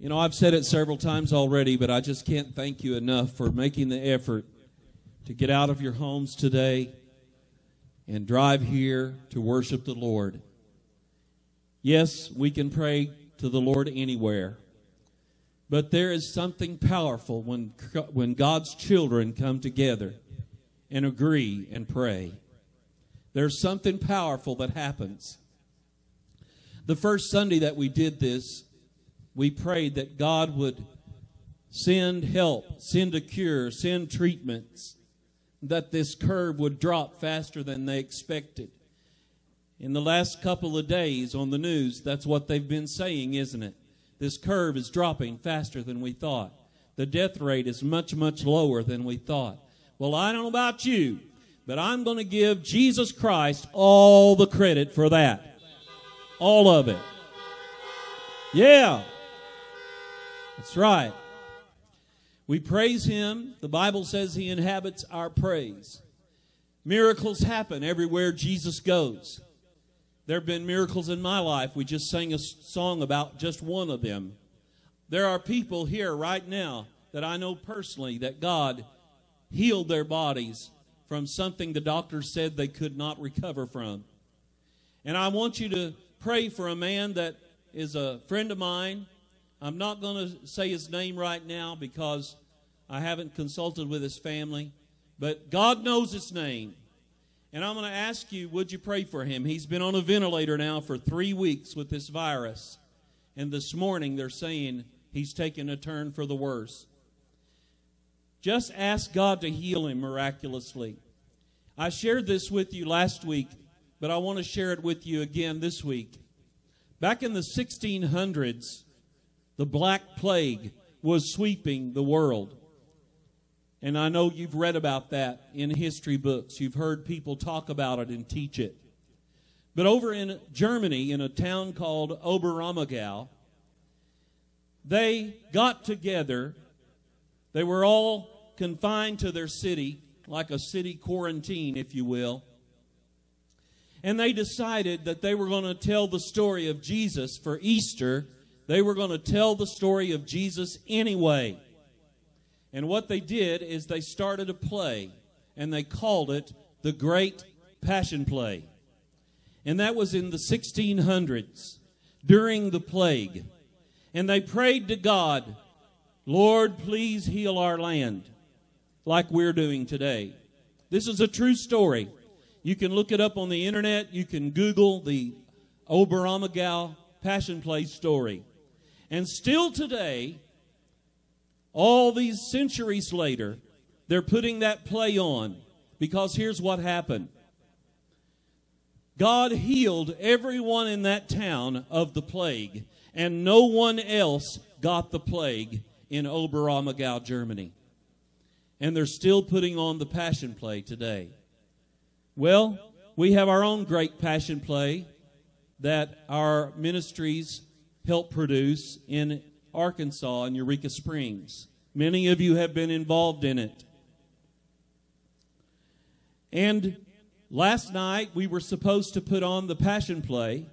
You know, I've said it several times already, but I just can't thank you enough for making the effort to get out of your homes today and drive here to worship the Lord. Yes, we can pray to the Lord anywhere. But there is something powerful when, when God's children come together and agree and pray. There's something powerful that happens. The first Sunday that we did this, we prayed that God would send help, send a cure, send treatments, that this curve would drop faster than they expected. In the last couple of days on the news, that's what they've been saying, isn't it? This curve is dropping faster than we thought. The death rate is much, much lower than we thought. Well, I don't know about you, but I'm going to give Jesus Christ all the credit for that. All of it. Yeah. That's right. We praise Him. The Bible says He inhabits our praise. Miracles happen everywhere Jesus goes. There have been miracles in my life. We just sang a song about just one of them. There are people here right now that I know personally that God healed their bodies from something the doctor said they could not recover from. And I want you to pray for a man that is a friend of mine. I'm not going to say his name right now because I haven't consulted with his family, but God knows his name. And I'm going to ask you, would you pray for him? He's been on a ventilator now for three weeks with this virus. And this morning they're saying he's taken a turn for the worse. Just ask God to heal him miraculously. I shared this with you last week but I want to share it with you again this week. Back in the 1600s, the Black Plague was sweeping the world. And I know you've read about that in history books. You've heard people talk about it and teach it. But over in Germany, in a town called Oberammergau, they got together. They were all confined to their city, like a city quarantine, if you will. And they decided that they were going to tell the story of Jesus for Easter. They were going to tell the story of Jesus anyway. And what they did is they started a play, and they called it the Great Passion Play. And that was in the 1600s during the plague. And they prayed to God, Lord, please heal our land, like we're doing today. This is a true story. You can look it up on the internet. You can Google the Oberammergau Passion Play story. And still today, all these centuries later, they're putting that play on because here's what happened God healed everyone in that town of the plague, and no one else got the plague in Oberammergau, Germany. And they're still putting on the Passion Play today. Well, we have our own great passion play that our ministries help produce in Arkansas in Eureka Springs. Many of you have been involved in it. And last night we were supposed to put on the passion play.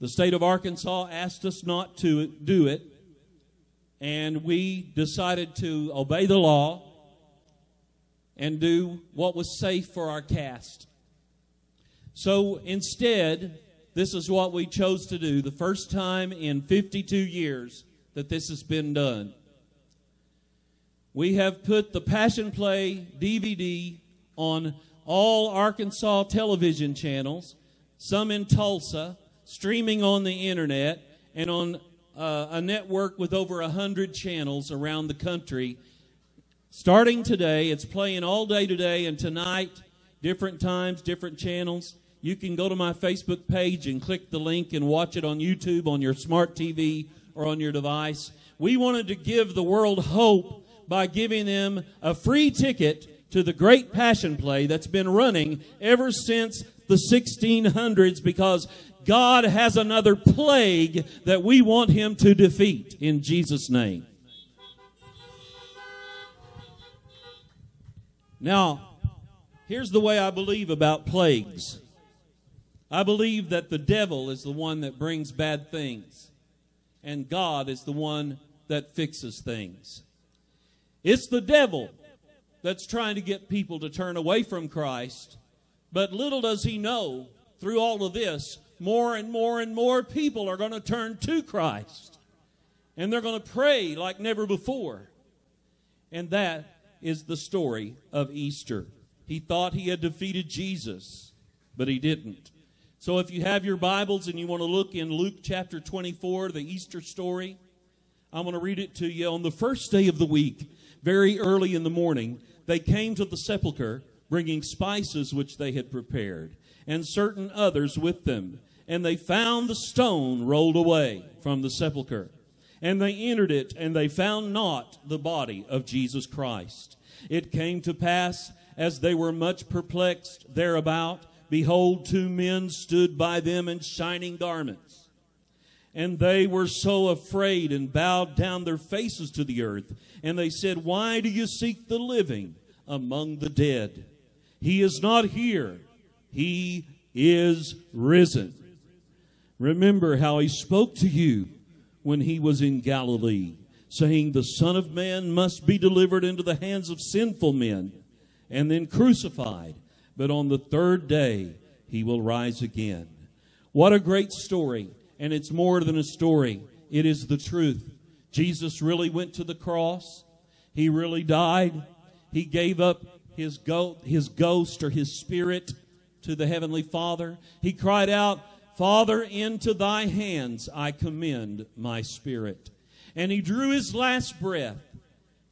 The state of Arkansas asked us not to do it, and we decided to obey the law and do what was safe for our cast. So instead, this is what we chose to do the first time in 52 years that this has been done. We have put the Passion Play DVD on all Arkansas television channels, some in Tulsa, streaming on the internet, and on uh, a network with over 100 channels around the country Starting today, it's playing all day today and tonight, different times, different channels. You can go to my Facebook page and click the link and watch it on YouTube, on your smart TV, or on your device. We wanted to give the world hope by giving them a free ticket to the great passion play that's been running ever since the 1600s because God has another plague that we want him to defeat in Jesus' name. Now, here's the way I believe about plagues. I believe that the devil is the one that brings bad things. and God is the one that fixes things. It's the devil that's trying to get people to turn away from Christ, but little does he know through all of this, more and more and more people are going to turn to Christ. And they're going to pray like never before. And that is the story of Easter. He thought he had defeated Jesus, but he didn't. So if you have your Bibles and you want to look in Luke chapter 24, the Easter story, I'm going to read it to you. On the first day of the week, very early in the morning, they came to the sepulchre bringing spices which they had prepared, and certain others with them. And they found the stone rolled away from the sepulchre. And they entered it, and they found not the body of Jesus Christ. It came to pass, as they were much perplexed thereabout, behold, two men stood by them in shining garments. And they were so afraid and bowed down their faces to the earth. And they said, Why do you seek the living among the dead? He is not here, he is risen. Remember how he spoke to you when he was in Galilee, saying, The Son of Man must be delivered into the hands of sinful men and then crucified, but on the third day he will rise again. What a great story! And it's more than a story, it is the truth. Jesus really went to the cross, he really died, he gave up his, go- his ghost or his spirit to the Heavenly Father. He cried out, Father, into thy hands I commend my spirit. And he drew his last breath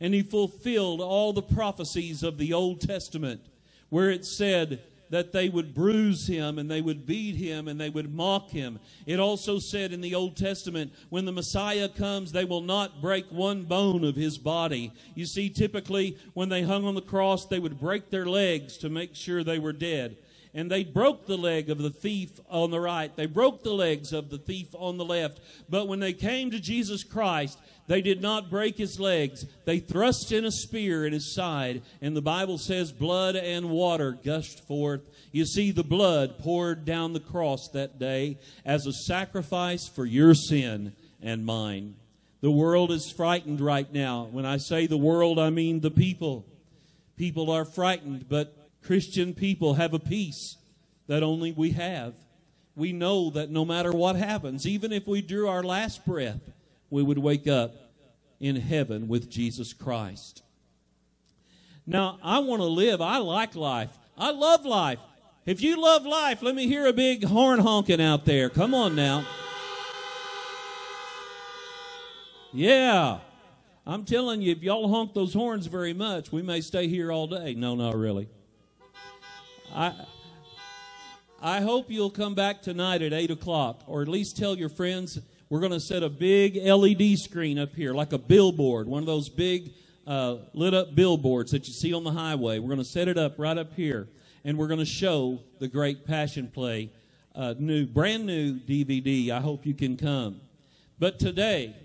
and he fulfilled all the prophecies of the Old Testament where it said that they would bruise him and they would beat him and they would mock him. It also said in the Old Testament, when the Messiah comes, they will not break one bone of his body. You see, typically when they hung on the cross, they would break their legs to make sure they were dead and they broke the leg of the thief on the right. They broke the legs of the thief on the left. But when they came to Jesus Christ, they did not break his legs. They thrust in a spear in his side, and the Bible says blood and water gushed forth. You see, the blood poured down the cross that day as a sacrifice for your sin and mine. The world is frightened right now. When I say the world, I mean the people. People are frightened, but Christian people have a peace that only we have. We know that no matter what happens, even if we drew our last breath, we would wake up in heaven with Jesus Christ. Now, I want to live. I like life. I love life. If you love life, let me hear a big horn honking out there. Come on now. Yeah. I'm telling you, if y'all honk those horns very much, we may stay here all day. No, not really. I, I hope you'll come back tonight at 8 o'clock, or at least tell your friends we're going to set a big LED screen up here, like a billboard, one of those big uh, lit up billboards that you see on the highway. We're going to set it up right up here, and we're going to show the great Passion Play, uh, new, brand new DVD. I hope you can come. But today,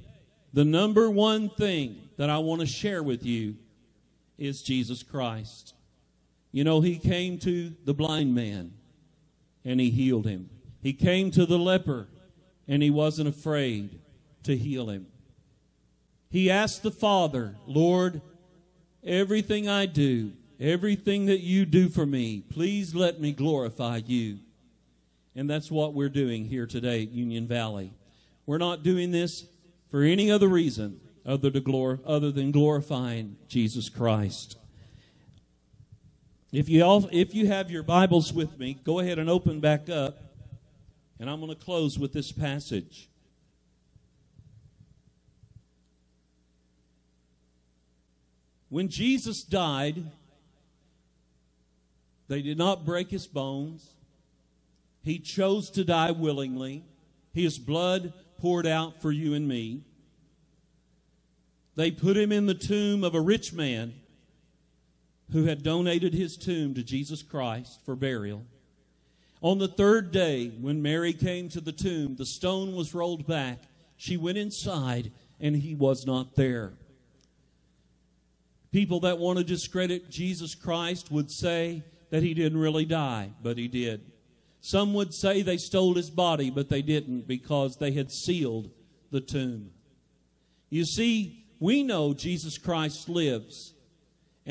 the number one thing that I want to share with you is Jesus Christ. You know, he came to the blind man and he healed him. He came to the leper and he wasn't afraid to heal him. He asked the Father, Lord, everything I do, everything that you do for me, please let me glorify you. And that's what we're doing here today at Union Valley. We're not doing this for any other reason other, to glor- other than glorifying Jesus Christ. If you, all, if you have your Bibles with me, go ahead and open back up. And I'm going to close with this passage. When Jesus died, they did not break his bones. He chose to die willingly. His blood poured out for you and me. They put him in the tomb of a rich man who had donated his tomb to Jesus Christ for burial. On the third day, when Mary came to the tomb, the stone was rolled back. She went inside, and he was not there. People that want to discredit Jesus Christ would say that he didn't really die, but he did. Some would say they stole his body, but they didn't because they had sealed the tomb. You see, we know Jesus Christ lives,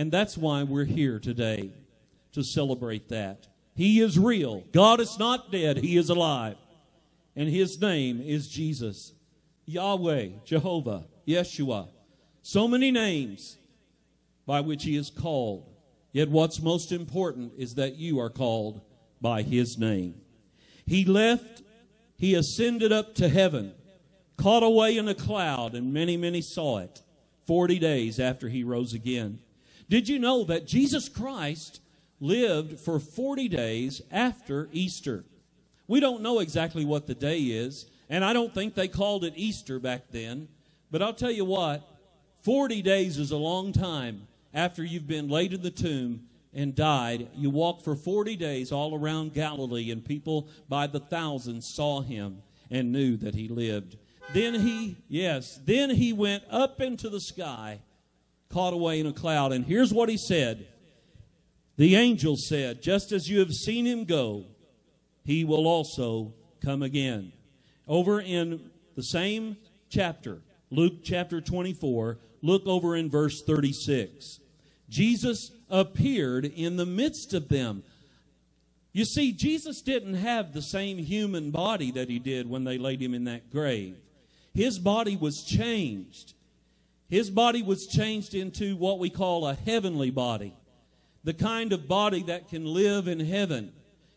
and that's why we're here today to celebrate that. He is real. God is not dead, He is alive. And His name is Jesus. Yahweh, Jehovah, Yeshua. So many names by which He is called. Yet what's most important is that you are called by His name. He left, He ascended up to heaven, caught away in a cloud, and many, many saw it 40 days after He rose again. Did you know that Jesus Christ lived for 40 days after Easter? We don't know exactly what the day is, and I don't think they called it Easter back then. But I'll tell you what, 40 days is a long time after you've been laid in the tomb and died. You walked for 40 days all around Galilee, and people by the thousands saw him and knew that he lived. Then he, yes, then he went up into the sky, caught away in a cloud. And here's what he said The angel said, Just as you have seen him go, he will also come again. Over in the same chapter, Luke chapter 24, look over in verse 36. Jesus appeared in the midst of them. You see, Jesus didn't have the same human body that he did when they laid him in that grave. His body was changed. His body was changed into what we call a heavenly body, the kind of body that can live in heaven.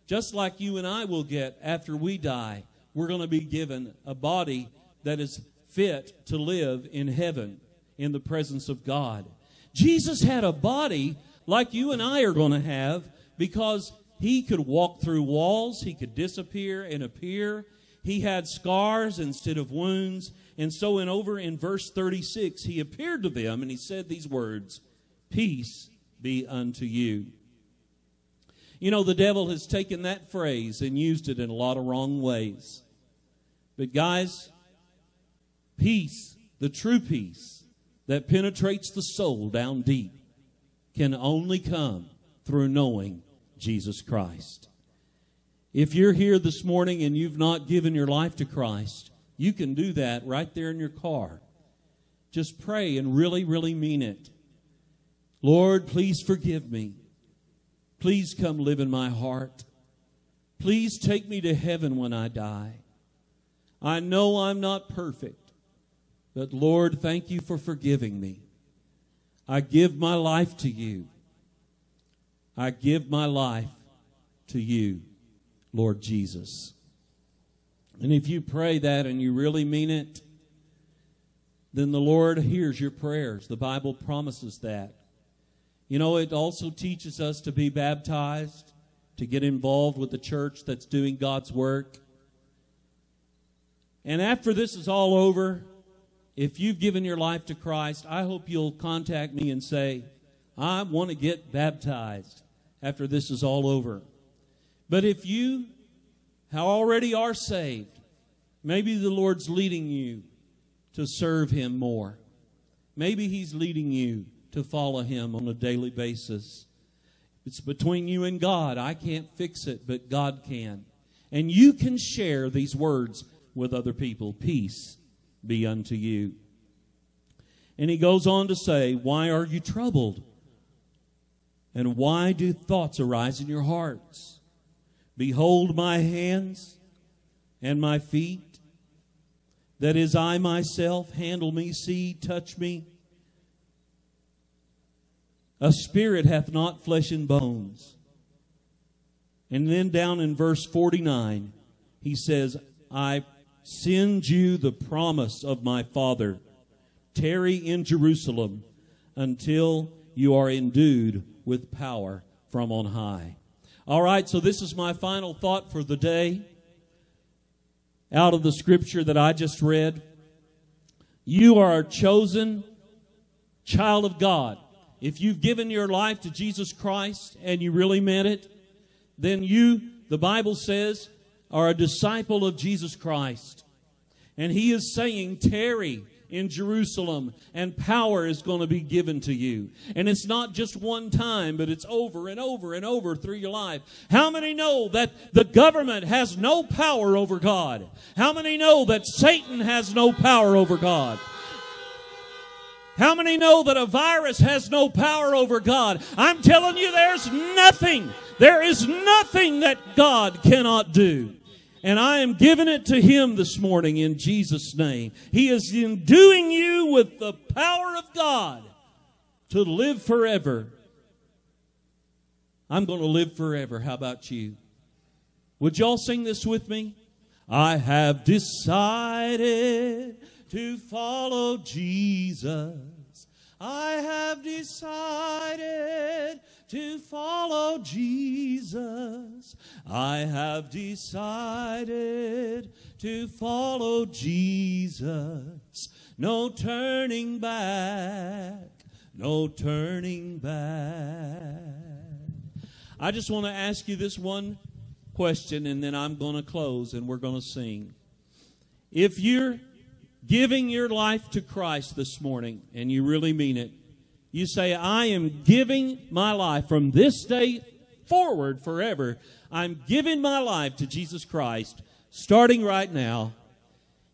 Just like you and I will get after we die, we're going to be given a body that is fit to live in heaven in the presence of God. Jesus had a body like you and I are going to have because he could walk through walls, he could disappear and appear. He had scars instead of wounds. And so, in over in verse 36, he appeared to them and he said these words Peace be unto you. You know, the devil has taken that phrase and used it in a lot of wrong ways. But, guys, peace, the true peace that penetrates the soul down deep, can only come through knowing Jesus Christ. If you're here this morning and you've not given your life to Christ, you can do that right there in your car. Just pray and really, really mean it. Lord, please forgive me. Please come live in my heart. Please take me to heaven when I die. I know I'm not perfect, but Lord, thank you for forgiving me. I give my life to you. I give my life to you, Lord Jesus. And if you pray that and you really mean it, then the Lord hears your prayers. The Bible promises that. You know, it also teaches us to be baptized, to get involved with the church that's doing God's work. And after this is all over, if you've given your life to Christ, I hope you'll contact me and say, I want to get baptized after this is all over. But if you already are saved, maybe the Lord's leading you to serve Him more. Maybe He's leading you to follow Him on a daily basis. It's between you and God. I can't fix it, but God can. And you can share these words with other people. Peace be unto you. And he goes on to say, Why are you troubled? And why do thoughts arise in your hearts? Behold my hands and my feet. That is, I myself, handle me, see, touch me. A spirit hath not flesh and bones. And then down in verse 49, he says, I send you the promise of my Father. Tarry in Jerusalem until you are endued with power from on high. All right, so this is my final thought for the day out of the scripture that I just read. You are a chosen child of God. If you've given your life to Jesus Christ and you really meant it, then you, the Bible says, are a disciple of Jesus Christ. And he is saying, tarry in Jerusalem, and power is going to be given to you. And it's not just one time, but it's over and over and over through your life. How many know that the government has no power over God? How many know that Satan has no power over God? How many know that a virus has no power over God? I'm telling you, there's nothing, there is nothing that God cannot do. And I am giving it to Him this morning in Jesus' name. He is enduing you with the power of God to live forever. I'm going to live forever. How about you? Would y'all sing this with me? I have decided to follow Jesus. I have decided to follow Jesus. I have decided to follow Jesus. No turning back, no turning back. I just want to ask you this one question and then I'm going to close and we're going to sing. If you're giving your life to Christ this morning, and you really mean it, you say, I am giving my life from this day forward forever. I'm giving my life to Jesus Christ starting right now.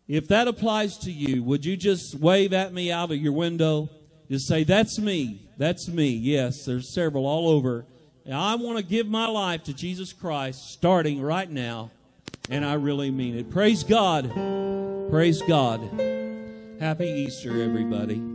If that applies to you, would you just wave at me out of your window? Just say, That's me. That's me. Yes, there's several all over. I want to give my life to Jesus Christ starting right now. And I really mean it. Praise God. Praise God. Happy Easter, everybody.